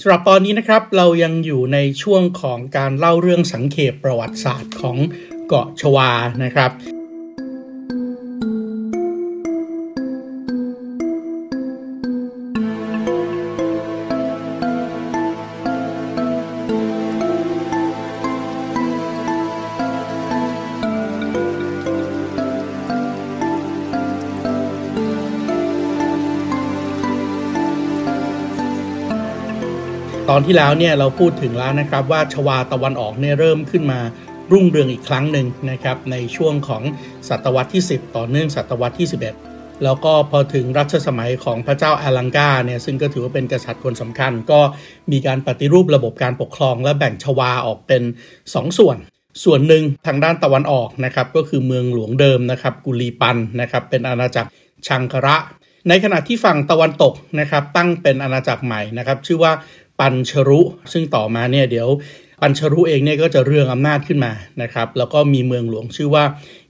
สำหรับตอนนี้นะครับเรายังอยู่ในช่วงของการเล่าเรื่องสังเขปประวัติศาสตร์ของเกาะชวานะครับ ตอนที่แล้วเนี่ยเราพูดถึงแล้วนะครับว่าชวาตะวันออกเนี่ยเริ่มขึ้นมารุ่งเรืองอีกครั้งหนึ่งนะครับในช่วงของศตวรรษที่ 10 ต่อเนื่องศตวรรษที่ 11 แล้วก็พอถึงรัชสมัยของพระเจ้าอาลังกาเนี่ยซึ่งก็ถือว่าเป็นกษัตริย์คนสำคัญ ก็มีการปฏิรูประบบการปกครอง และแบ่งชวาออกเป็น 2 ส่วน ส่วนหนึ่งทางด้านตะวันออกนะครับก็คือเมืองหลวงเดิมนะครับกุลีปันนะครับเป็นอาณาจักรชังคระ ในขณะที่ฝั่งตะวันตกนะครับตั้งเป็นอาณาจักรใหม่นะครับชื่อว่า ปัญชรุ ซึ่งต่อมาเนี่ยเดี๋ยวปัญชรุเองเนี่ยก็จะเรื่องอำนาจขึ้นมานะครับแล้วก็มีเมืองหลวงชื่อว่า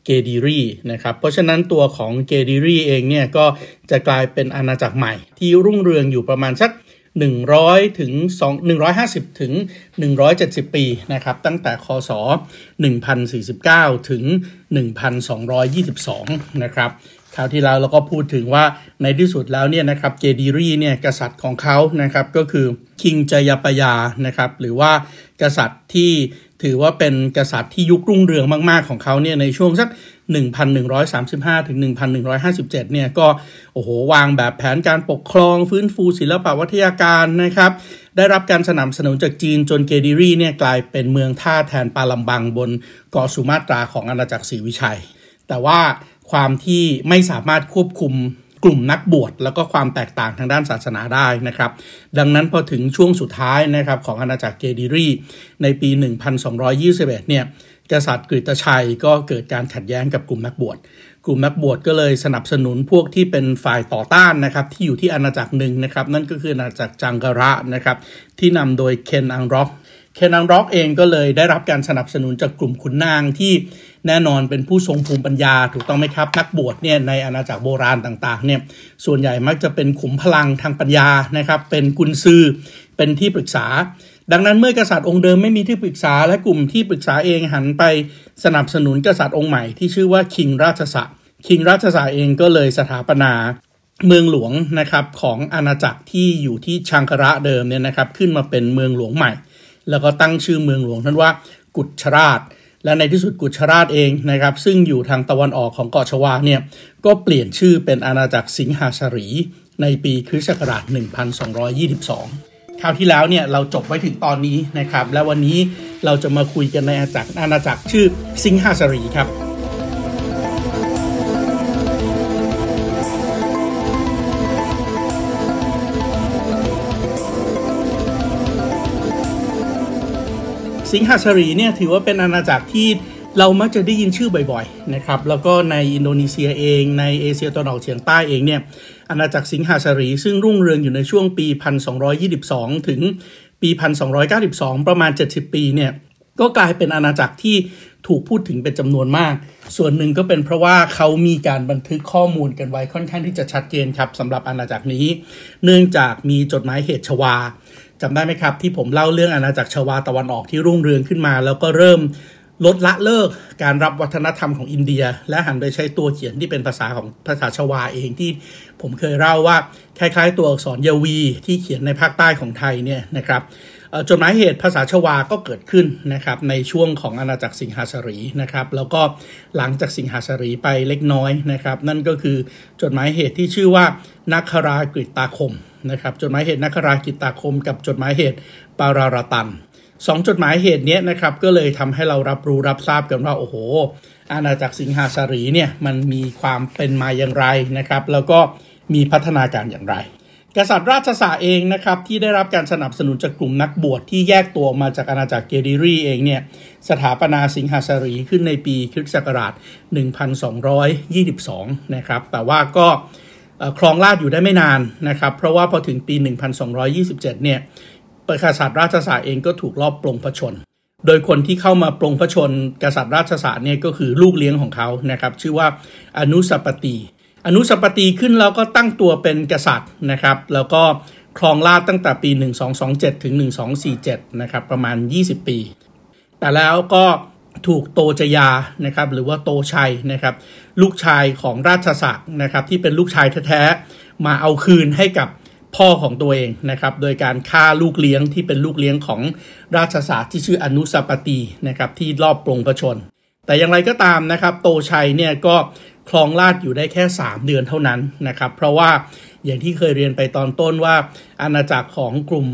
เกดีรีนะครับเพราะฉะนั้นตัวของเกดีรีเองเนี่ยก็จะกลายเป็นอาณาจักรใหม่ ที่รุ่งเรืองอยู่ประมาณสัก 100 ถึง 2 150 ถึง 170 ปีนะครับตั้งแต่คศ 1049 ถึง 1222 นะครับ คราวที่แล้วเราก็พูดถึงว่าในที่สุดแล้วเนี่ยนะครับเจดีรีเนี่ยกษัตริย์ของเขานะครับก็คือคิงจยปยานะครับหรือว่ากษัตริย์ที่ถือว่าเป็นกษัตริย์ที่ยุครุ่งเรืองมาก ๆ ของเขาเนี่ยในช่วงสัก 1135 ถึง 1157 เนี่ยก็โอ้โหวางแบบแผนการปกครองฟื้นฟูศิลปวัฒยการนะครับ ได้รับการสนับสนุนจากจีนจนเกดีรีเนี่ยกลายเป็นเมืองท่าแทนปาลัมบังบนเกาะสุมาตราของอาณาจักรศรีวิชัย แต่ว่า ความที่ไม่สามารถควบคุมกลุ่มนักบวชแล้วก็ความแตกต่างทางด้านศาสนาได้นะครับ ดังนั้นพอถึงช่วงสุดท้ายนะครับของอาณาจักรเกดิรีในปี 1221 เนี่ยกษัตริย์กฤตชัยก็เกิดการขัดแย้งกับกลุ่มนักบวช กลุ่มนักบวชก็เลยสนับสนุนพวกที่เป็นฝ่ายต่อต้านนะครับที่อยู่ที่อาณาจักรหนึ่งนะครับ นั่นก็คืออาณาจักรจังการะนะครับที่นำโดยเคนอังร็อกเคนอังร็อกเองก็เลยได้รับการสนับสนุนจากกลุ่มขุนนางที่ แน่นอนเป็นผู้ทรงภูมิปัญญาถูกต้องไหมครับ นักบวชเนี่ยในอาณาจักรโบราณต่างๆเนี่ยส่วนใหญ่มักจะเป็นขุมพลังทางปัญญานะครับ เป็นกุนซือเป็นที่ปรึกษา ดังนั้นเมื่อกษัตริย์องค์เดิมไม่มีที่ปรึกษา และกลุ่มที่ปรึกษาเองหันไปสนับสนุนกษัตริย์องค์ใหม่ที่ชื่อว่าคิงราชสะคิงราชสะเองก็เลยสถาปนาเมืองหลวงนะครับของอาณาจักรที่อยู่ที่ชังคระเดิมเนี่ยนะครับขึ้นมาเป็นเมืองหลวงใหม่ แล้วก็ตั้งชื่อเมืองหลวงนั้นว่ากุชราช และในที่สุดกุชราชเองนะครับ ซึ่งอยู่ทางตะวันออกของเกาะชวาเนี่ยก็เปลี่ยนชื่อเป็นอาณาจักรสิงหาชรีในปีคริสต์ศักราช 1222 คราวที่แล้วเนี่ยเราจบไว้ถึงตอนนี้นะครับ และวันนี้เราจะมาคุยกันในอาณาจักรอาณาจักรชื่อสิงหาชรีครับ สิงหาชรีเนี่ยถือว่าเป็นอาณาจักรที่เรามักจะได้ยินชื่อบ่อยๆนะครับแล้วก็ในอินโดนีเซียเองในเอเชียตะวันออกเฉียงใต้เองเนี่ยอาณาจักรสิงหาชรีซึ่งรุ่งเรืองอยู่ในช่วงปี 1222 ถึงปี 1292 ประมาณ 70 ปีเนี่ยก็กลายเป็นอาณาจักรที่ถูกพูดถึงเป็นจำนวนมาก ส่วนหนึ่งก็เป็นเพราะว่าเขามีการบันทึกข้อมูลกันไว้ค่อนข้างที่จะชัดเจนครับสำหรับอาณาจักรนี้ เนื่องจากมีจดหมายเหตุชวา จำได้ไหมครับ ที่ผมเล่าเรื่องอาณาจักรชวาตะวันออกที่รุ่งเรืองขึ้นมา แล้วก็เริ่มลดละเลิกการรับวัฒนธรรมของอินเดีย และหันไปใช้ตัวเขียนที่เป็นภาษาของภาษาชวาเองที่ผมเคยเล่าว่าคล้ายๆ ตัวอักษรยวีที่เขียนในภาคใต้ของไทยเนี่ยนะครับจดหมายเหตุภาษาชวาก็เกิดขึ้นนะครับในช่วงของอาณาจักรสิงหาสรีนะครับแล้วก็หลังจากสิงหาสรีไปเล็กน้อยนะครับ นั่นก็คือจดหมายเหตุที่ชื่อว่านักครากฤตตาคม นะครับจดหมายเหตุนักครากิตาคม กับจดหมายเหตุปารารตันสองจดหมายเหตุนี้นะครับก็เลยทำให้เรารับรู้รับทราบกันว่าโอ้โห อาณาจักรสิงหาสารีเนี่ยมันมีความเป็นมาอย่างไรนะครับ แล้วก็มีพัฒนาการอย่างไร กษัตริย์ราชสาเองนะครับที่ได้รับการสนับสนุนจากกลุ่มนักบวชที่แยกตัวมาจากอาณาจักรเกดิรีเองเนี่ยสถาปนาสิงหาสรีขึ้นในปีคริสต์ศักราช 1222 นะครับแต่ว่าก็ ครองราชอยู่ได้ไม่นานนะครับ เพราะว่าพอถึงปี 1227 เนี่ยประกษัตริย์ราชสาเองก็ถูกลอบปลงพระชน โดยคนที่เข้ามาปลงพระชนกษัตริย์ราชสาเนี่ยก็คือลูกเลี้ยงของเขานะครับ ชื่อว่าอนุสปตี อนุสปตีขึ้นแล้วก็ตั้งตัวเป็นกษัตริย์นะครับ แล้วก็ครองราชตั้งแต่ปี 1227 ถึง 1247 นะครับ ประมาณ 20 ปี แต่แล้วก็ ถูกโตจยานะครับหรือว่าโตชัยนะครับลูกชายของราชสักนะครับที่เป็นลูกชายแท้ๆมาเอาคืนให้กับพ่อของตัวเองนะครับโดยการฆ่าลูกเลี้ยงที่เป็นลูกเลี้ยงของราชสาที่ชื่ออนุสปตีนะครับที่รอบปรงพระชน แต่อย่างไรก็ตามนะครับโตชัยเนี่ยก็คลองราชอยู่ได้แค่ 3 เดือนเท่านั้นนะครับเพราะว่าอย่างที่เคยเรียนไปตอนต้นว่าอาณาจักรของกลุ่ม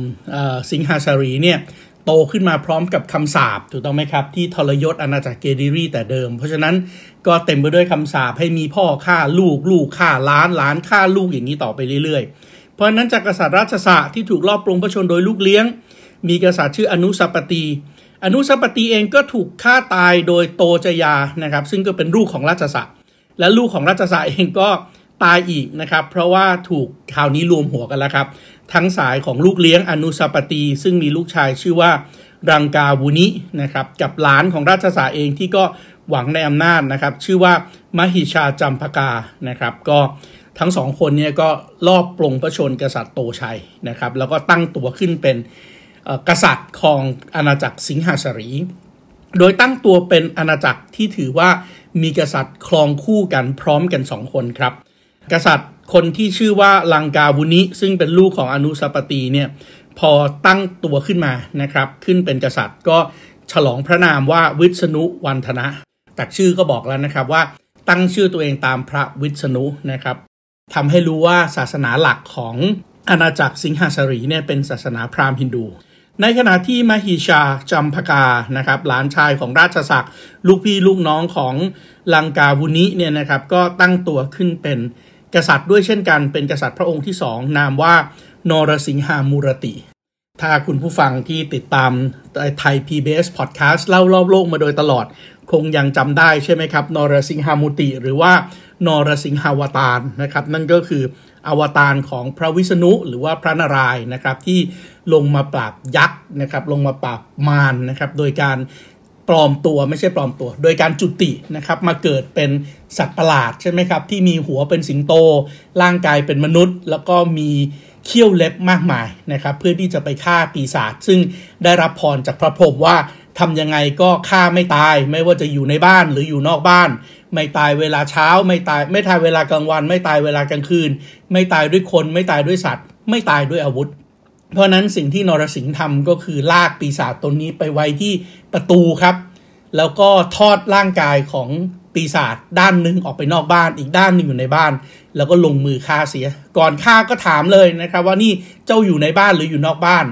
สิงหาชารีเนี่ย โตขึ้นมาพร้อมกับคำสาปถูกต้องไหมครับ ที่ทรยศอาณาจักรเกดิรีแต่เดิม เพราะฉะนั้นก็เต็มไปด้วยคำสาปให้มีพ่อฆ่าลูกลูกฆ่าล้านล้านฆ่าลูกอย่างนี้ต่อไปเรื่อยๆ เพราะฉะนั้นจากกษัตริย์ราชสะที่ถูกลอบปรงพระชนโดยลูกเลี้ยง มีกษัตริย์ชื่ออนุสัปตี อนุสัปตีเองก็ถูกฆ่าตายโดยโตจยานะครับซึ่งก็เป็นลูกของราชสะและลูกของราชสาเองก็ ตายอีกนะครับ เพราะว่าถูกข่าวนี้รวมหัวกันแล้วครับ ทั้งสายของลูกเลี้ยงอนุสปตี ซึ่งมีลูกชายชื่อว่ารังกาวุนินะครับกับหลานของราชสาเองที่ก็หวังในอำนาจนะครับ ชื่อว่ามหิชาจัมพกานะครับ ก็ทั้งสองคนเนี่ยก็ลอบปลงประชนกษัตริย์โตชัยนะครับ แล้วก็ตั้งตัวขึ้นเป็นกษัตริย์ของอาณาจักรสิงหาสรี โดยตั้งตัวเป็นอาณาจักรที่ถือว่ามีกษัตริย์ครองคู่กันพร้อมกันสองคนครับ กษัตริย์คนที่ชื่อว่าลังกาวุนิซึ่งเป็นลูกของอนุสปตีเนี่ยพอตั้งตัวขึ้นมานะครับ ขึ้นเป็นกษัตริย์ก็ฉลองพระนามว่าวิษณุวันธนะตัดชื่อก็บอกแล้วนะครับว่าตั้งชื่อตัวเองตามพระวิษณุนะครับทำให้รู้ว่าศาสนาหลักของอาณาจักรสิงหาสรีเนี่ยเป็นศาสนาพราหมณ์ฮินดู ในขณะที่มหิชาจัมพกานะครับหลานชายของราชสักลูกพี่ลูกน้องของลังกาวุนิเนี่ยนะครับก็ตั้งตัวขึ้นเป็น กษัตริย์ด้วยเช่นกันเป็นกษัตริย์พระองค์ที่สองนามว่านรสิงหามูรติ ถ้าคุณผู้ฟังที่ติดตามไทย PBS Podcast เล่ารอบโลกมาโดยตลอด คงยังจำได้ใช่ไหมครับนรสิงหามุติ หรือว่านรสิงหาวตารนะครับนั่นก็คืออวตารของพระวิษณุหรือว่าพระนารายณ์นะครับที่ลงมาปราบยักษ์นะครับลงมาปราบมารนะครับโดยการ ปลอมตัวไม่ใช่ปลอมตัว โดยการจุตินะครับมาเกิดเป็นสัตว์ประหลาดใช่ไหมครับ ที่มีหัวเป็นสิงโต ร่างกายเป็นมนุษย์ แล้วก็มีเขี้ยวเล็บมากมายนะครับเพื่อที่จะไปฆ่าปีศาจซึ่งได้รับพรจากพระพรหมว่าทำยังไงก็ฆ่าไม่ตาย ไม่ว่าจะอยู่ในบ้านหรืออยู่นอกบ้าน ไม่ตายเวลาเช้า ไม่ตายไม่ตายเวลากลางวัน ไม่ตายเวลากลางคืน ไม่ตายด้วยคน ไม่ตายด้วยสัตว์ ไม่ตายด้วยอาวุธ เพราะนั้นสิ่งที่นรสิงห์ทำก็คือลากปีศาจตนนี้ไปไว้ที่ ประตูครับ แล้วก็ทอดร่างกายของปีศาจด้านหนึ่งออกไปนอกบ้าน อีกด้านหนึ่งอยู่ในบ้าน แล้วก็ลงมือฆ่าเสีย ก่อนฆ่าก็ถามเลยนะครับ ว่านี่เจ้าอยู่ในบ้านหรืออยู่นอกบ้าน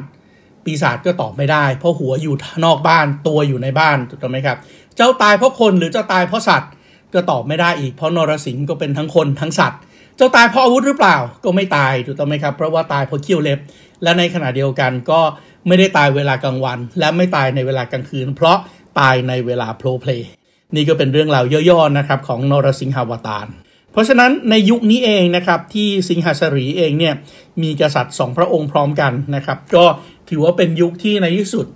ปีศาจก็ตอบไม่ได้ เพราะหัวอยู่นอกบ้านตัวอยู่ในบ้านถูกต้องไหมครับ เจ้าตายเพราะคนหรือเจ้าตายเพราะสัตว์ก็ตอบไม่ได้อีกเพราะนรสิงห์ก็เป็นทั้งคนทั้งสัตว์ เจ้าตายเพราะอาวุธหรือเปล่าก็ไม่ตายถูกต้องไหมครับ เพราะว่าตายเพราะเขี้ยวเล็บ และในขณะเดียวกันก็ ไม่ได้ตายเวลากลางวัน และไม่ตายในเวลากลางคืน เพราะตายในเวลาโปรเพลนี่ก็เป็นเรื่องราวย่อๆนะครับของนรสิงหาวตาร เพราะฉะนั้นในยุคนี้เองนะครับที่สิงหาสรีเองเนี่ยมีกษัตริย์สองพระองค์พร้อมกันนะครับก็ถือว่าเป็นยุคที่ในที่สุด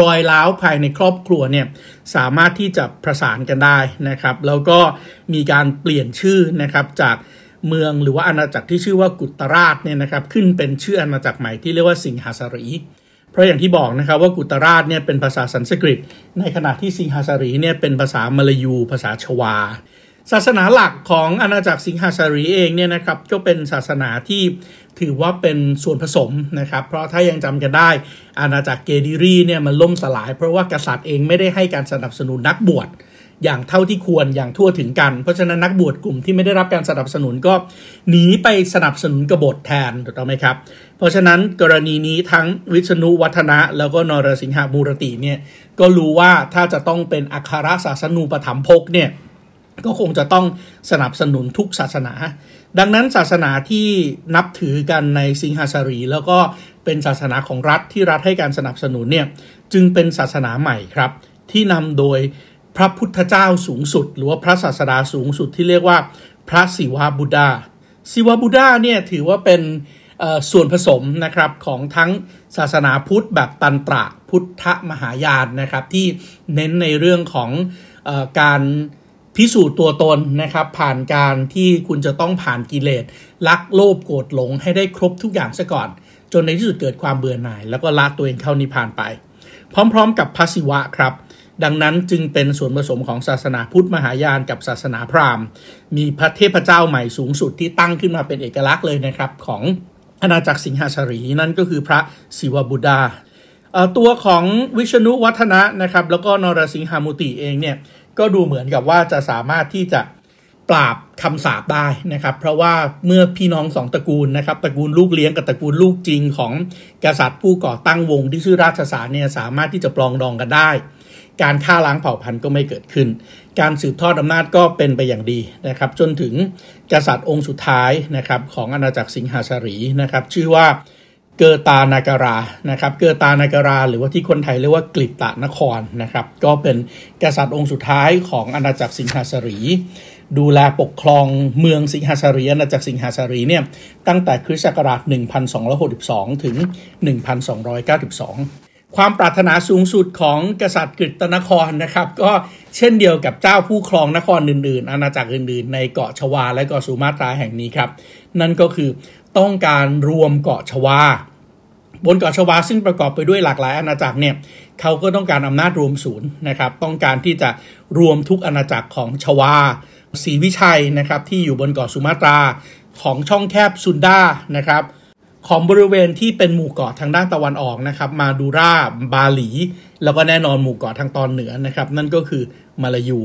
รอยล้าวภายในครอบครัวเนี่ยสามารถที่จะประสานกันได้นะครับแล้วก็มีการเปลี่ยนชื่อนะครับจากเมืองหรือว่าอาณาจักรที่ชื่อว่ากุตราชเนี่ยนะครับขึ้นเป็นชื่ออาณาจักรใหม่ที่เรียกว่าสิงหาสรี เพราะอย่างที่บอกนะครับว่ากุตราชเนี่ยเป็นภาษาสันสกฤต ในขณะที่สิงหาสรีเนี่ยเป็นภาษามลายู ภาษาชวา ศาสนาหลักของอาณาจักรสิงหาสารีเองเนี่ยนะครับก็เป็นศาสนาที่ถือว่าเป็นส่วนผสมนะครับ เพราะถ้ายังจำกันได้ อาณาจักรเกดิรีเนี่ยมันล่มสลาย เพราะว่ากษัตริย์เองไม่ได้ให้การสนับสนุนนักบวช อย่างเท่าที่ควรอย่างทั่วถึงกัน เพราะฉะนั้นนักบวชกลุ่มที่ไม่ได้รับการสนับสนุนก็หนีไปสนับสนุนกบฏแทนถูกต้องไหมครับ เพราะฉะนั้นกรณีนี้ทั้งวิษณุวัฒนะ แล้วก็นรสิงหามูรติเนี่ยก็รู้ว่าถ้าจะต้องเป็นอัครศาสนูปถัมภกเนี่ยก็คงจะต้องสนับสนุนทุกศาสนา ดังนั้นศาสนาที่นับถือกันในสิงหาสรี แล้วก็เป็นศาสนาของรัฐที่รัฐให้การสนับสนุนเนี่ยจึงเป็นศาสนาใหม่ครับ ที่นำโดย พระพุทธเจ้าสูงสุด หรือว่าพระศาสดาสูงสุดที่เรียกว่า พระศิวะบุดาศิวะบุดาเนี่ยถือว่าเป็นส่วนผสมนะครับของทั้งศาสนาพุทธแบบตันตระพุทธมหายานนะครับที่เน้นในเรื่องของอการพิสูจน์ตัวตนนะครับผ่านการที่คุณจะต้องผ่านกิเลสลักโลภโกรธหลงให้ได้ครบทุกอย่างซะก่อน จนในที่สุดเกิดความเบื่อหน่าย แล้วก็ละตัวเองเข้านิพพานไป พร้อมๆ กับพระศิวะครับ ดังนั้นจึงเป็นส่วนผสมของศาสนาพุทธมหายานกับศาสนาพราหมณ์ มีพระเทพเจ้าใหม่สูงสุดที่ตั้งขึ้นมาเป็นเอกลักษณ์เลยนะครับ ของอาณาจักรสิงหาชรีนั่นก็คือพระศิวบุดาตัวของวิชณุวัฒนะนะครับแล้วก็นรสิงหามุติเองเนี่ยก็ดูเหมือนกับว่าจะสามารถที่จะปราบคำสาปได้นะครับ เพราะว่าเมื่อพี่น้องสองตระกูลนะครับตระกูลลูกเลี้ยงกับตระกูลลูกจริงของกษัตริย์ผู้ก่อตั้งวงที่ชื่อราชสารเนี่ยสามารถที่จะปลองดองกันได้ การฆ่าล้างเผ่าพันธุ์ก็ไม่เกิดขึ้น การสืบทอดอำนาจก็เป็นไปอย่างดีนะครับ จนถึงกษัตริย์องค์สุดท้ายนะครับของอาณาจักรสิงหาชารีนะครับ ชื่อว่าเกอตานาการานะครับ เกอตานาการา หรือว่าที่คนไทยเรียกว่ากลิตานครนะครับ ก็เป็นกษัตริย์องค์สุดท้ายของอาณาจักรสิงหาสรีดูแลปกครองเมืองสิงหาสรีอาณาจักรสิงหาสรีเนี่ยตั้งแต่คริสต์ศักราช 1262 ถึง 1292 ความปรารถนาสูงสุดของกษัตริย์กฤตนครนะครับ ก็เช่นเดียวกับเจ้าผู้ครองนครอื่น ๆ อาณาจักรอื่น ๆ ในเกาะชวาและเกาะสุมาตราแห่งนี้ครับ นั่นก็คือต้องการรวมเกาะชวา บนเกาะชวาซึ่งประกอบไปด้วยหลากหลายอาณาจักรเนี่ยเขาก็ต้องการอำนาจรวมศูนย์นะครับ ต้องการที่จะรวมทุกอาณาจักรของชวาศรีวิชัยนะครับที่อยู่บนเกาะสุมาตราของช่องแคบซุนดานะครับ ของบริเวณที่เป็นหมู่เกาะทางด้านตะวันออกนะครับ มาดูราบาหลี แล้วก็แน่นอนหมู่เกาะทางตอนเหนือนะครับ นั่นก็คือมาลายู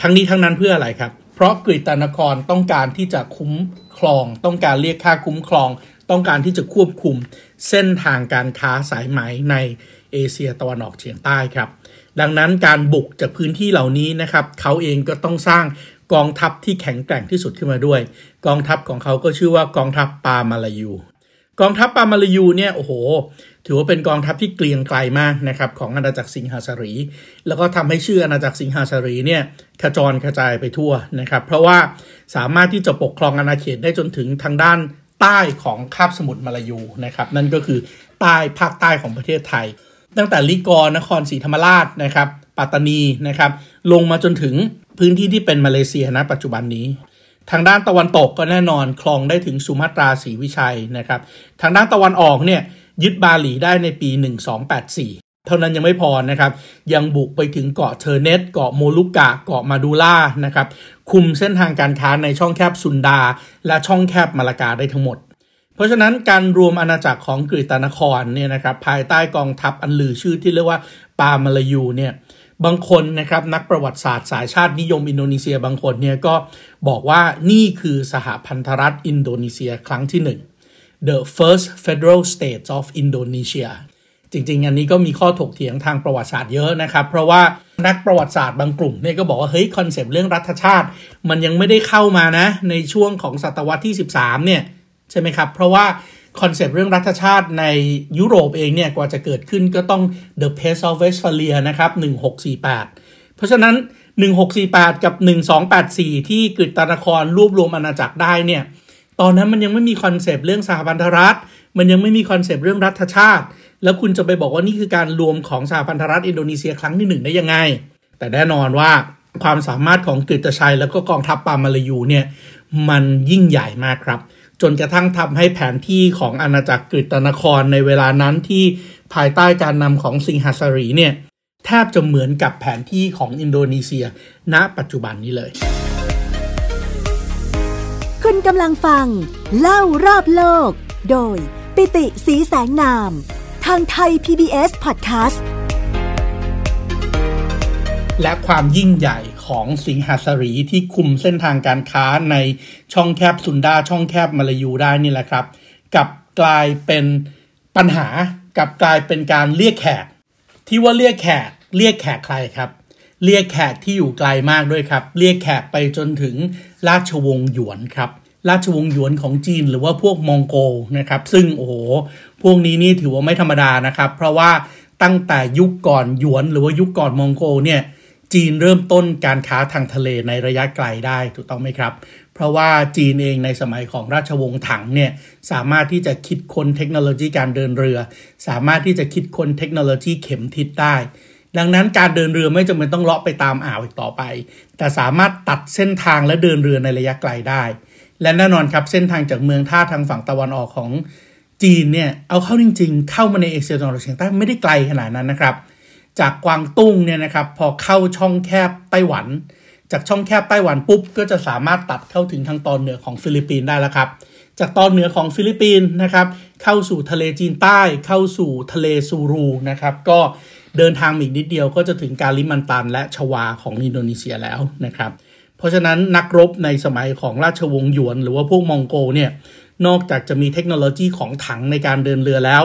ทั้งนี้ทั้งนั้นเพื่ออะไรครับ เพราะกฤตนครต้องการที่จะคุ้มครอง ต้องการเรียกค่าคุ้มครอง ต้องการที่จะควบคุม เส้นทางการค้าสายไหมในเอเชียตะวันออกเฉียงใต้ครับ ดังนั้นการบุกจากพื้นที่เหล่านี้นะครับเขาเองก็ต้องสร้างกองทัพที่แข็งแกร่งที่สุดขึ้นมาด้วย กองทัพของเขาก็ชื่อว่ากองทัพปามาลายู กองทัพปามาลายูเนี่ยโอ้โห ถือว่าเป็นกองทัพที่เกลียงไกลมากนะครับของอาณาจักรสิงหาสรี แล้วก็ทำให้ชื่ออาณาจักรสิงหาสรีเนี่ยขจรกระจายไปทั่วนะครับ เพราะว่าสามารถที่จะปกครองอาณาเขตได้จนถึงทางด้านใต้ของคาบสมุทรมาลายูนะครับ นั่นก็คือใต้ภาคใต้ของประเทศไทย ตั้งแต่ลิกรนครศรีธรรมราชนะครับ ปัตตานีนะครับ ลงมาจนถึงพื้นที่ที่เป็นมาเลเซียนะปัจจุบันนี้ ทางด้านตะวันตกก็แน่นอนคลองได้ถึงสุมาตราศรีวิชัยนะครับ ทางด้านตะวันออกเนี่ยยึดบาหลีได้ในปี 1284 เท่านั้นยังไม่พอนะครับ ยังบุกไปถึงเกาะเทอร์เนต เกาะโมลุกะ เกาะมาดูล่านะครับ คุมเส้นทางการค้าในช่องแคบซุนดา และช่องแคบมาลากาได้ทั้งหมด เพราะฉะนั้นการรวมอาณาจักรของกฤตนครเนี่ยนะครับภายใต้กองทัพอันลือชื่อที่เรียกว่าปามาลายูเนี่ย บางคนนะครับนักประวัติศาสตร์สายชาตินิยมอินโดนีเซียบางคนเนี่ยก็บอกว่านี่คือสหพันธรัฐอินโดนีเซียครั้งที่หนึ่ง the first federal states of Indonesia จริงๆ อันนี้ก็มีข้อถกเถียงทางประวัติศาสตร์เยอะนะครับ เพราะว่านักประวัติศาสตร์บางกลุ่มเนี่ยก็บอกว่าเฮ้ย concept เรื่องรัฐชาติ มันยังไม่ได้เข้ามานะในช่วงของศตวรรษที่ 13เนี่ยใช่ไหมครับ เพราะว่า concept เรื่องรัฐชาติในยุโรปเองเนี่ยกว่าจะเกิดขึ้นก็ต้อง The Peace of Westphalia นะครับ 1648 เพราะฉะนั้น 1648 กับ 1284 ที่กฤตนครรวบรวมอาณาจักรได้เนี่ยตอนนั้นมันยังไม่มี concept เรื่องสหพันธรัฐ มันยังไม่มี concept เรื่องรัฐชาติ แล้วคุณจะไปบอกว่านี่คือการรวมของสหพันธรัฐอินโดนีเซียครั้งที่หนึ่งได้ยังไง แต่แน่นอนว่าความสามารถของกฤตชัยแล้วก็กองทัพปามาลายูเนี่ยมันยิ่งใหญ่มากครับ จนกระทั่งทำให้แผนที่ของอาณาจักรกฤตนครในเวลานั้นที่ภายใต้การนำของสิงหส่าหรีเนี่ยแทบจะเหมือนกับแผนที่ของอินโดนีเซีย ณปัจจุบันนี้เลย คุณกำลังฟัง เล่ารอบโลก โดยปิติสีแสงนาม ทางไทย PBS Podcast และความยิ่งใหญ่ ของสิงหาสรีที่คุมเส้นทางการค้าในช่องแคบสุนดาช่องแคบมาลายูได้นี่แหละครับกับกลายเป็นปัญหากับกลายเป็นการเรียกแขก ที่ว่าเรียกแขกเรียกแขกใครครับ เรียกแขกที่อยู่ไกลมากด้วยครับ เรียกแขกไปจนถึงราชวงศ์หยวนครับราชวงศ์หยวนของจีนหรือว่าพวกมองโกนะครับ ซึ่งโอ้โหพวกนี้นี่ถือว่าไม่ธรรมดานะครับ เพราะว่าตั้งแต่ยุคก่อนหยวนหรือว่ายุคก่อนมองโกเนี่ย จีนเริ่มต้นการค้าทางทะเลในระยะไกลได้ถูกต้องไหมครับ เพราะว่าจีนเองในสมัยของราชวงศ์ถังเนี่ยสามารถที่จะคิดค้นเทคโนโลยีการเดินเรือ สามารถที่จะคิดค้นเทคโนโลยีเข็มทิศได้ ดังนั้นการเดินเรือไม่จำเป็นต้องเลาะไปตามอ่าวอีกต่อไป แต่สามารถตัดเส้นทางและเดินเรือในระยะไกลได้ และแน่นอนครับเส้นทางจากเมืองท่าทางฝั่งตะวันออกของจีนเนี่ยเอาเข้าจริง ๆ เข้ามาในเอเชียตะวันออกเฉียงใต้ไม่ได้ไกลขนาดนั้นนะครับ จากกวางตุ้งเนี่ยนะครับพอเข้าช่องแคบไต้หวัน จากช่องแคบไต้หวันปุ๊บ ก็จะสามารถตัดเข้าถึงทางตอนเหนือของฟิลิปปินส์ได้แล้วครับ จากตอนเหนือของฟิลิปปินส์นะครับเข้าสู่ทะเลจีนใต้เข้าสู่ทะเลซูลูนะครับก็เดินทางอีกนิดเดียวก็จะถึงกาลิมันตันและชวาของอินโดนีเซียแล้วนะครับ เพราะฉะนั้นนักรบในสมัยของราชวงศ์หยวน หรือว่าพวกมองโกลเนี่ยนอกจากจะมีเทคโนโลยีของถังในการเดินเรือแล้ว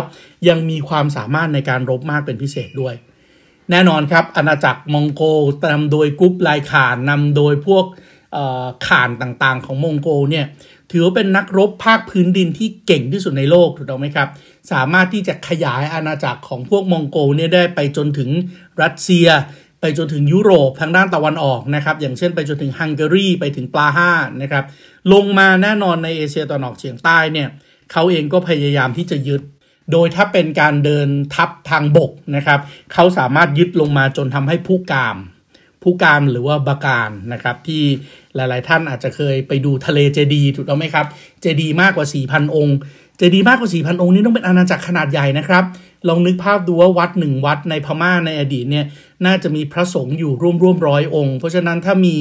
ยังมีความสามารถในการรบมากเป็นพิเศษด้วย แน่นอนครับอาณาจักรมองโกลนำโดยกรุ๊ปลายขานนำโดยพวกข่านต่างๆ ของมองโกเนี่ยถือว่าเป็นนักรบภาคพื้นดินที่เก่งที่สุดในโลกถูกต้องไหมครับ สามารถที่จะขยายอาณาจักรของพวกมองโกเนี่ยได้ไปจนถึงรัสเซีย ไปจนถึงยุโรปทางด้านตะวันออกนะครับ อย่างเช่นไปจนถึงฮังการีไปถึงปลาห้านะครับ ลงมาแน่นอนในเอเชียตะวันออกเฉียงใต้เนี่ยเขาเองก็พยายามที่จะยึด โดยถ้าเป็นการเดินทับทางบกนะครับเขาสามารถยึดลงมาจนทำให้ผู้กาม ผู้กามหรือว่าบาการนะครับ ที่หลาย ๆ ท่านอาจจะเคยไปดูทะเลเจดีถูกต้องไหมครับ เจดีมากกว่า 4,000 องค์ เจดีมากกว่า 4,000 องค์นี้ต้องเป็นอาณาจักรขนาดใหญ่นะครับลองนึกภาพดูว่าวัดหนึ่งวัดในพม่าในอดีตเนี่ยน่าจะมีพระสงฆ์อยู่ร่วมร่วมร้อยองค์ เพราะฉะนั้นถ้ามี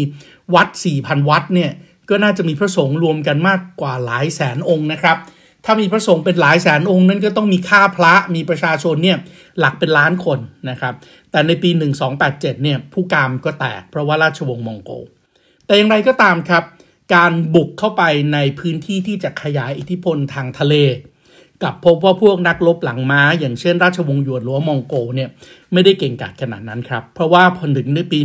วัด4,000 วัดเนี่ยก็น่าจะมีพระสงฆ์รวมกันมากกว่าหลายแสนองค์นะครับ ถ้ามีพระสงฆ์เป็นหลายแสนองค์นั้นก็ต้องมีค่าพระมีประชาชนเนี่ยหลักเป็นล้านคนนะครับ แต่ในปี 1287เนี่ยผู้กามก็แตกเพราะว่าราชวงศ์มองโกแต่อย่างไรก็ตามครับ การบุกเข้าไปในพื้นที่ที่จะขยายอิทธิพลทางทะเลกับพบว่าพวกนักลบหลังม้า อย่างเช่นราชวงศ์หยวนหรือว่ามองโกเนี่ยไม่ได้เก่งกาจขนาดนั้นครับ เพราะว่าพอถึงในปี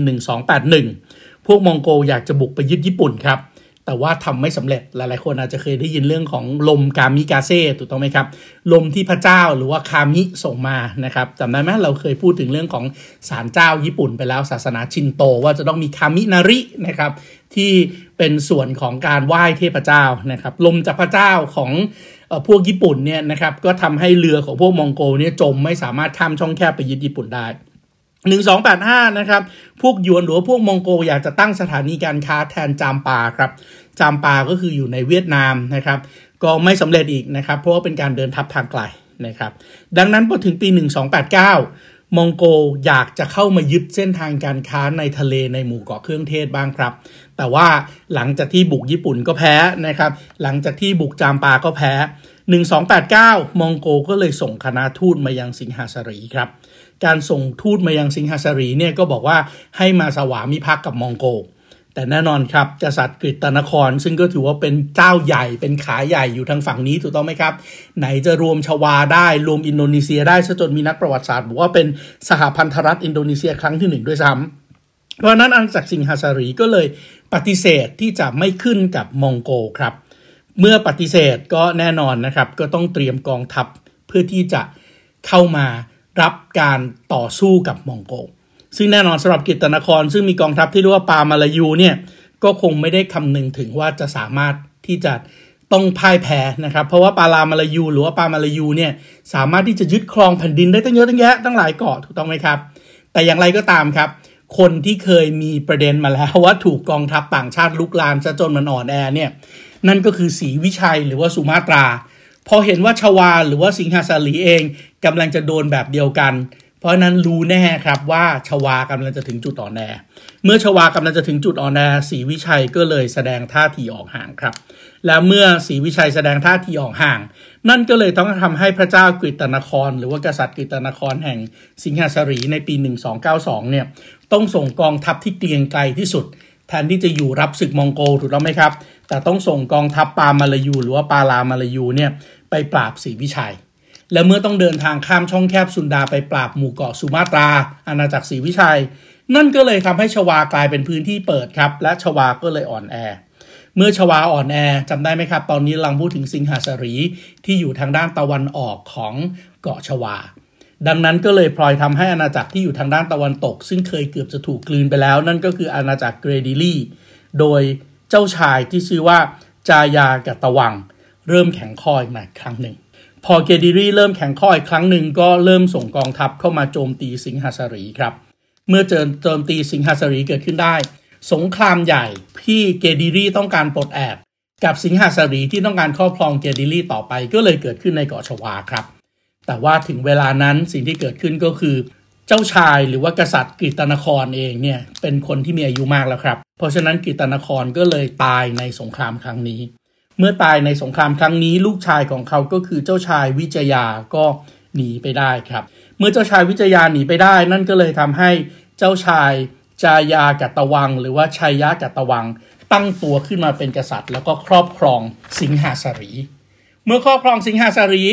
1281 พวกมองโกอยากจะบุกไปยึดญี่ปุ่นครับ แต่ว่าทำไม่สำเร็จหลายๆ คนอาจจะเคยได้ยินเรื่องของลมกามิกาเซ่ถูกต้องไหมครับ ลมที่พระเจ้าหรือว่าคามิส่งมานะครับจำได้ไหมเราเคยพูดถึงเรื่องของศาลเจ้าญี่ปุ่นไปแล้วศาสนาชินโตว่าจะต้องมีคามินารินะครับที่เป็นส่วนของการไหว้เทพเจ้านะครับลมจากพระเจ้าของพวกญี่ปุ่นเนี่ยนะครับก็ทำให้เรือของพวกมองโกเนี่ยจมไม่สามารถข้ามช่องแคบไปยึดญี่ปุ่นได้ หนึ่งสองแปดห้านะครับ พวกยวนหรือพวกมองโกอยากจะตั้งสถานีการค้าแทนจามปาครับ จามปาก็คืออยู่ในเวียดนามนะครับ ก็ไม่สำเร็จอีกนะครับ เพราะว่าเป็นการเดินทับทางไกลนะครับ ดังนั้นพอถึงปี 1289 มองโกอยากจะเข้ามายึดเส้นทางการค้าในทะเลในหมู่เกาะเครื่องเทศบ้างครับ แต่ว่าหลังจากที่บุกญี่ปุ่นก็แพ้นะครับ หลังจากที่บุกจามปาก็แพ้ 1289 มองโกก็เลยส่งคณะทูตมายังสิงหาสรีครับ การส่งทูตมายังสิงหาสรีเนี่ยก็บอกว่าให้มาสวามิภักดิ์กับมองโกแต่แน่นอนครับกษัตริย์กฤตนคร ซึ่งก็ถือว่าเป็นเจ้าใหญ่เป็นขาใหญ่อยู่ทางฝั่งนี้ถูกต้องไหมครับ ไหนจะรวมชวาได้ รวมอินโดนีเซียได้ซะจนมีนักประวัติศาสตร์บอกว่าเป็นสหพันธรัฐอินโดนีเซียครั้งที่หนึ่งด้วยซ้ำเพราะนั้นอันจากสิงหาสรีก็เลยปฏิเสธที่จะไม่ขึ้นกับมองโกครับ เมื่อปฏิเสธก็แน่นอนนะครับ ก็ต้องเตรียมกองทัพเพื่อที่จะเข้ามา รับการต่อสู้กับมองโกซึ่งแน่นอนสำหรับกิตนคร ซึ่งมีกองทัพที่เรียกว่าปามาลายูเนี่ยก็คงไม่ได้คำนึงถึงว่าจะสามารถที่จะต้องพ่ายแพ้นะครับ เพราะว่าปาลามาลายู หรือว่าปามาลายูเนี่ยสามารถที่จะยึดครองแผ่นดินได้ตั้งเยอะตั้งแยะตั้งหลายเกาะถูกต้องไหมครับ แต่อย่างไรก็ตามครับ คนที่เคยมีประเด็นมาแล้วว่าถูกกองทัพต่างชาติลุกลามซะจนมันอ่อนแอเนี่ยนั่นก็คือสีวิชัยหรือว่าสุมาตรา พอเห็นว่าชวาหรือว่าสิงหาสาลีเองกำลังจะโดนแบบเดียวกัน เพราะนั้นรู้แน่ครับว่าชวากำลังจะถึงจุดอ่อนแอเมื่อชวากำลังจะถึงจุดอ่อนแอสีวิชัยก็เลยแสดงท่าทีออกห่างครับ และเมื่อสีวิชัยแสดงท่าทีออกห่าง นั่นก็เลยต้องทำให้พระเจ้ากฤตนคร หรือว่ากษัตริย์กฤตนครแห่งสิงหาสรีในปี 1292เนี่ยต้องส่งกองทัพที่เกรียงไกรที่สุด แทนที่จะอยู่รับศึกมองโกถูกต้องไหมครับ แต่ต้องส่งกองทัพปามาลายู หรือว่าปาลามาลายูเนี่ยไปปราบศรีวิชัย และเมื่อต้องเดินทางข้ามช่องแคบสุนดาไปปราบหมู่เกาะสุมาตรา อาณาจักรศรีวิชัย นั่นก็เลยทำให้ชวากลายเป็นพื้นที่เปิดครับ และชวาก็เลยอ่อนแอเมื่อชวาอ่อนแอจำได้ไหมครับ ตอนนี้ลังพูดถึงสิงหาสรีที่อยู่ทางด้านตะวันออกของเกาะชวา ดังนั้นก็เลยพลอยทำให้อาณาจักรที่อยู่ทางด้านตะวันตก ซึ่งเคยเกือบจะถูกกลืนไปแล้ว นั่นก็คืออาณาจักรเกรดิลี่โดยเจ้าชายที่ชื่อว่าจายากัตวัง เริ่มแข็งคอยมาครั้งหนึ่ง พอเกดิรีเริ่มแข็งคอยครั้งหนึ่งก็เริ่มส่งกองทัพเข้ามาโจมตีสิงหาสรีครับ เมื่อเจอโจมตีสิงหาสรีเกิดขึ้นได้ สงครามใหญ่ที่เกดิรีต้องการปลดแอกกับสิงหาสรีที่ต้องการครอบครองเกดิรีต่อไปก็เลยเกิดขึ้นในเกาะชวาครับ แต่ว่าถึงเวลานั้นสิ่งที่เกิดขึ้นก็คือ เจ้าชายหรือว่ากษัตริย์กฤตนครเองเนี่ยเป็นคนที่มีอายุมากแล้วครับ เพราะฉะนั้นกฤตนครก็เลยตายในสงครามครั้งนี้ เมื่อตายในสงครามครั้งนี้ ลูกชายของเขาก็คือเจ้าชายวิจยาก็หนีไปได้ครับ เมื่อเจ้าชายวิจยาหนีไปได้ นั่นก็เลยทำให้เจ้าชายจายากัตวัง หรือว่าชัยยะกัตวัง ตั้งตัวขึ้นมาเป็นกษัตริย์ แล้วก็ครอบครองสิงหาสรี เมื่อครอบครองสิงหาสรี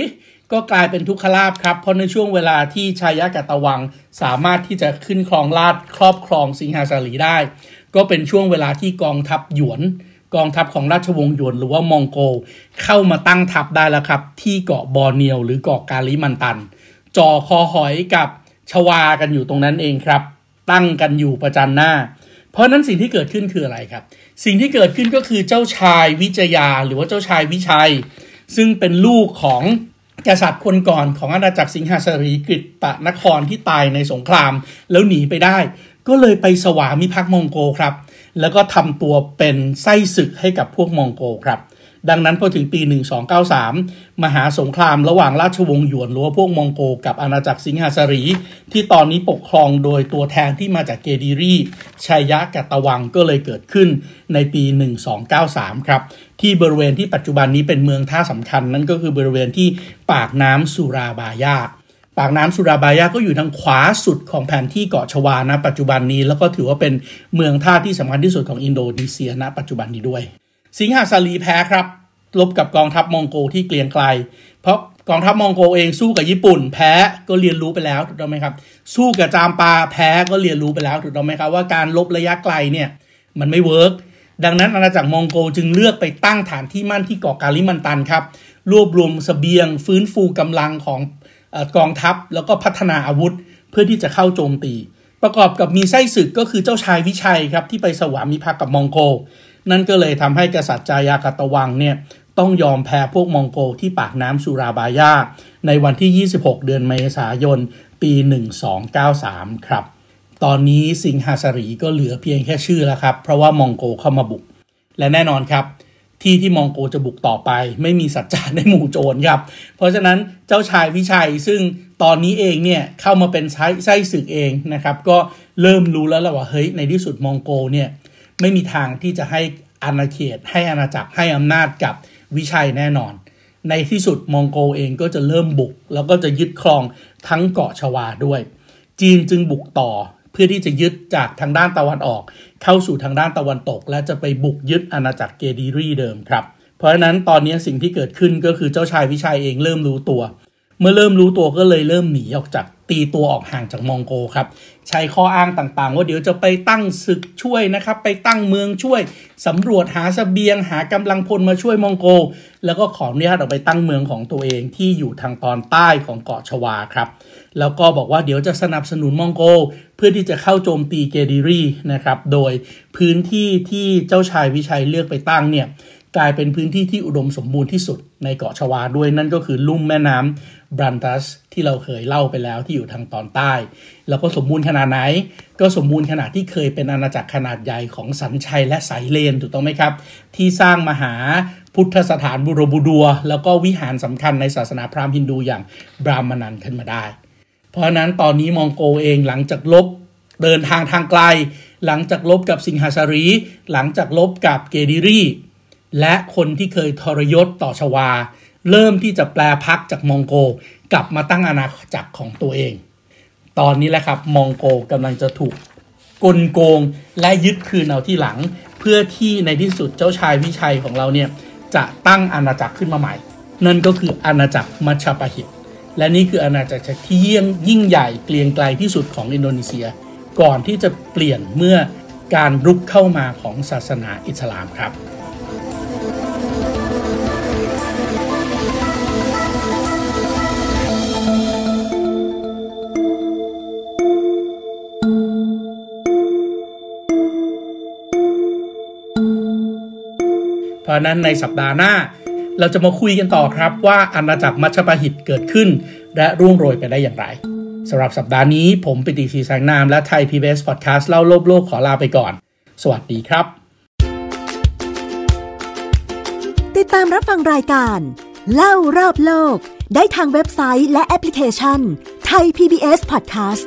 ก็กลายเป็นทุกขลาบครับ เพราะในช่วงเวลาที่ชายะกัตวังสามารถที่จะขึ้นครองราชครอบครองสิงหาสรีได้ ก็เป็นช่วงเวลาที่กองทัพหยวน กองทัพของราชวงศ์หยวนหรือว่ามองโกลเข้ามาตั้งทัพได้แล้วครับ ที่เกาะบอร์เนียวหรือเกาะกาลิมันตันจ่อคอหอยกับชวากันอยู่ตรงนั้นเองครับ ตั้งกันอยู่ประจันหน้า เพราะนั้นสิ่งที่เกิดขึ้นคืออะไรครับ สิ่งที่เกิดขึ้นก็คือเจ้าชายวิจยาหรือว่าเจ้าชายวิชัย ซึ่งเป็นลูกของ กษัตริย์คนก่อนของอาณาจักรสิงหาสรีกฤตปะนครที่ตายในสงคราม แล้วหนีไปได้ ก็เลยไปสวามิภักดิ์มองโกครับ แล้วก็ทำตัวเป็นไส้ศึกให้กับพวกมองโกครับ ดังนั้นพอถึงปี 1293 มหาสงครามระหว่างราชวงศ์หยวนหรือว่าพวกมองโกกับอาณาจักรสิงหาสรี ที่ตอนนี้ปกครองโดยตัวแทนที่มาจากเกดีรีชัยยะกัตวังก็เลยเกิดขึ้นในปี 1293 ครับ ที่บริเวณที่ปัจจุบันนี้เป็นเมืองท่าสำคัญ นั่นก็คือบริเวณที่ปากน้ำสุราบายาปากน้ำสุราบายาก็อยู่ทางขวาสุดของแผนที่เกาะชวานะปัจจุบันนี้แล้วก็ถือว่าเป็นเมืองท่าที่สำคัญที่สุดของอินโดนีเซียณปัจจุบันนี้ด้วย สิงหส่าหรีแพ้ครับรบกับกองทัพมองโกลที่เกรียงไกร เพราะกองทัพมองโกลเองสู้กับญี่ปุ่น แพ้ก็เรียนรู้ไปแล้วถูกต้องไหมครับ สู้กับจามปาแพ้ก็เรียนรู้ไปแล้วถูกต้องไหมครับว่าการรบระยะไกลเนี่ยมันไม่ work ดังนั้นอาณาจักรมองโกลจึงเลือกไปตั้งฐานที่มั่นที่เกาะกาลิมันตันครับ รวบรวมสเสบียง ฟื้นฟูกำลังของกองทัพ แล้วก็พัฒนาอาวุธเพื่อที่จะเข้าโจมตี ประกอบกับมีไส้ศึกก็คือเจ้าชายวิชัยครับที่ไปสวามิภักดิ์กับมองโก นั่นก็เลยทำให้กษัตริย์จายากาตวังเนี่ยต้องยอมแพ้พวกมองโกที่ปากน้ำสุราบายาในวันที่ 26 เดือนเมษายน ปี 1293 ครับ ตอนนี้สิงหาสรีก็เหลือเพียงแค่ชื่อแล้วครับ เพราะว่ามองโกเข้ามาบุก และแน่นอนครับ ที่ที่มองโกจะบุกต่อไป ไม่มีสัจจาในหมู่โจรครับ เพราะฉะนั้นเจ้าชายวิชัยซึ่งตอนนี้เองเนี่ยเข้ามาเป็นไส้ไส้ศึกเองนะครับ ก็เริ่มรู้แล้วแหละว่าเฮ้ยในที่สุดมองโกเนี่ย ไม่มีทางที่จะให้อาณาเขต ให้อาณาจักรให้อำนาจกับวิชัยแน่นอน ในที่สุดมองโกเองก็จะเริ่มบุก แล้วก็จะยึดครองทั้งเกาะชวาด้วย จีนจึงบุกต่อเพื่อที่จะยึดจากทางด้านตะวันออก เข้าสู่ทางด้านตะวันตก และจะไปบุกยึดอาณาจักรเกดีรีเดิมครับ เพราะฉะนั้นตอนนี้สิ่งที่เกิดขึ้นก็คือเจ้าชายวิชัยเองเริ่มรู้ตัว เมื่อเริ่มรู้ตัวก็เลยเริ่มหนีออกจากตีตัวออกห่างจากมองโกครับ ใช้ข้ออ้างต่างๆ ว่าเดี๋ยวจะไปตั้งศึกช่วยนะครับ ไปตั้งเมืองช่วยสำรวจหาสเสบียงหากำลังพลมาช่วยมองโก แล้วก็ขออนุญาตออกไปตั้งเมืองของตัวเองที่อยู่ทางตอนใต้ของเกาะชวาครับ แล้วก็บอกว่าเดี๋ยวจะสนับสนุนมองโก เพื่อที่จะเข้าโจมตีเกดิรีนะครับ โดยพื้นที่ที่เจ้าชายวิชัยเลือกไปตั้งเนี่ย กลายเป็นพื้นที่ที่อุดมสมบูรณ์ที่สุดในเกาะชวาด้วยนั่นก็คือลุ่มแม่น้ำบรันตัสที่เราเคยเล่าไปแล้วที่อยู่ทางตอนใต้ แล้วก็สมบูรณ์ขนาดไหน ก็สมบูรณ์ขนาดที่เคยเป็นอาณาจักรขนาดใหญ่ของสันชัยและสายเลนถูกต้องไหมครับ ที่สร้างมหาพุทธสถานบุรบูดัว แล้วก็วิหารสำคัญในศาสนาพราหมณ์ฮินดูอย่างบราหมณันขึ้นมาได้ เพราะนั้นตอนนี้มองโกเองหลังจากลบเดินทางทางไกล หลังจากลบกับสิงหาสารี หลังจากลบกับเกดิรี และคนที่เคยทรยศต่อชวา เริ่มที่จะแปลพักจากมองโกกลับมาตั้งอาณาจักรของตัวเอง ตอนนี้แหละครับมองโกกำลังจะถูกกลโกงและยึดคืนเอาที่หลัง เพื่อที่ในที่สุดเจ้าชายวิชัยของเราเนี่ยจะตั้งอาณาจักรขึ้นมาใหม่ นั่นก็คืออาณาจักรมัชชาปะหิต และนี่คืออาณาจักรที่ยิ่งยิ่งใหญ่เกลียงไกลที่สุดของอินโดนีเซีย ก่อนที่จะเปลี่ยนเมื่อการรุกเข้ามาของศาสนาอิสลามครับ ราะนั้นในสัปดาห์หน้า เราจะมาคุยกันต่อครับว่าอาณาจักรมัชปหิตเกิดขึ้น และร่วงโรยไปได้อย่างไรสำหรับสัปดาห์นี้ผมปิติชีแสงนามและไทย PBS Podcast เล่าโลกโลกขอลาไปก่อน สวัสดีครับ ติดตามรับฟังรายการ เล่ารอบโลก ได้ทางเว็บไซต์และแอปพลิเคชันไทย PBS Podcast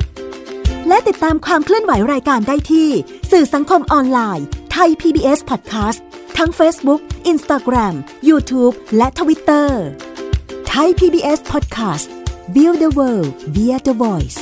และติดตามความเคลื่อนไหวรายการได้ที่ สื่อสังคมออนไลน์ไทย PBS Podcast ทั้ง Facebook, Instagram, YouTube และ Twitter ไทย PBS Podcast Build the world via the voice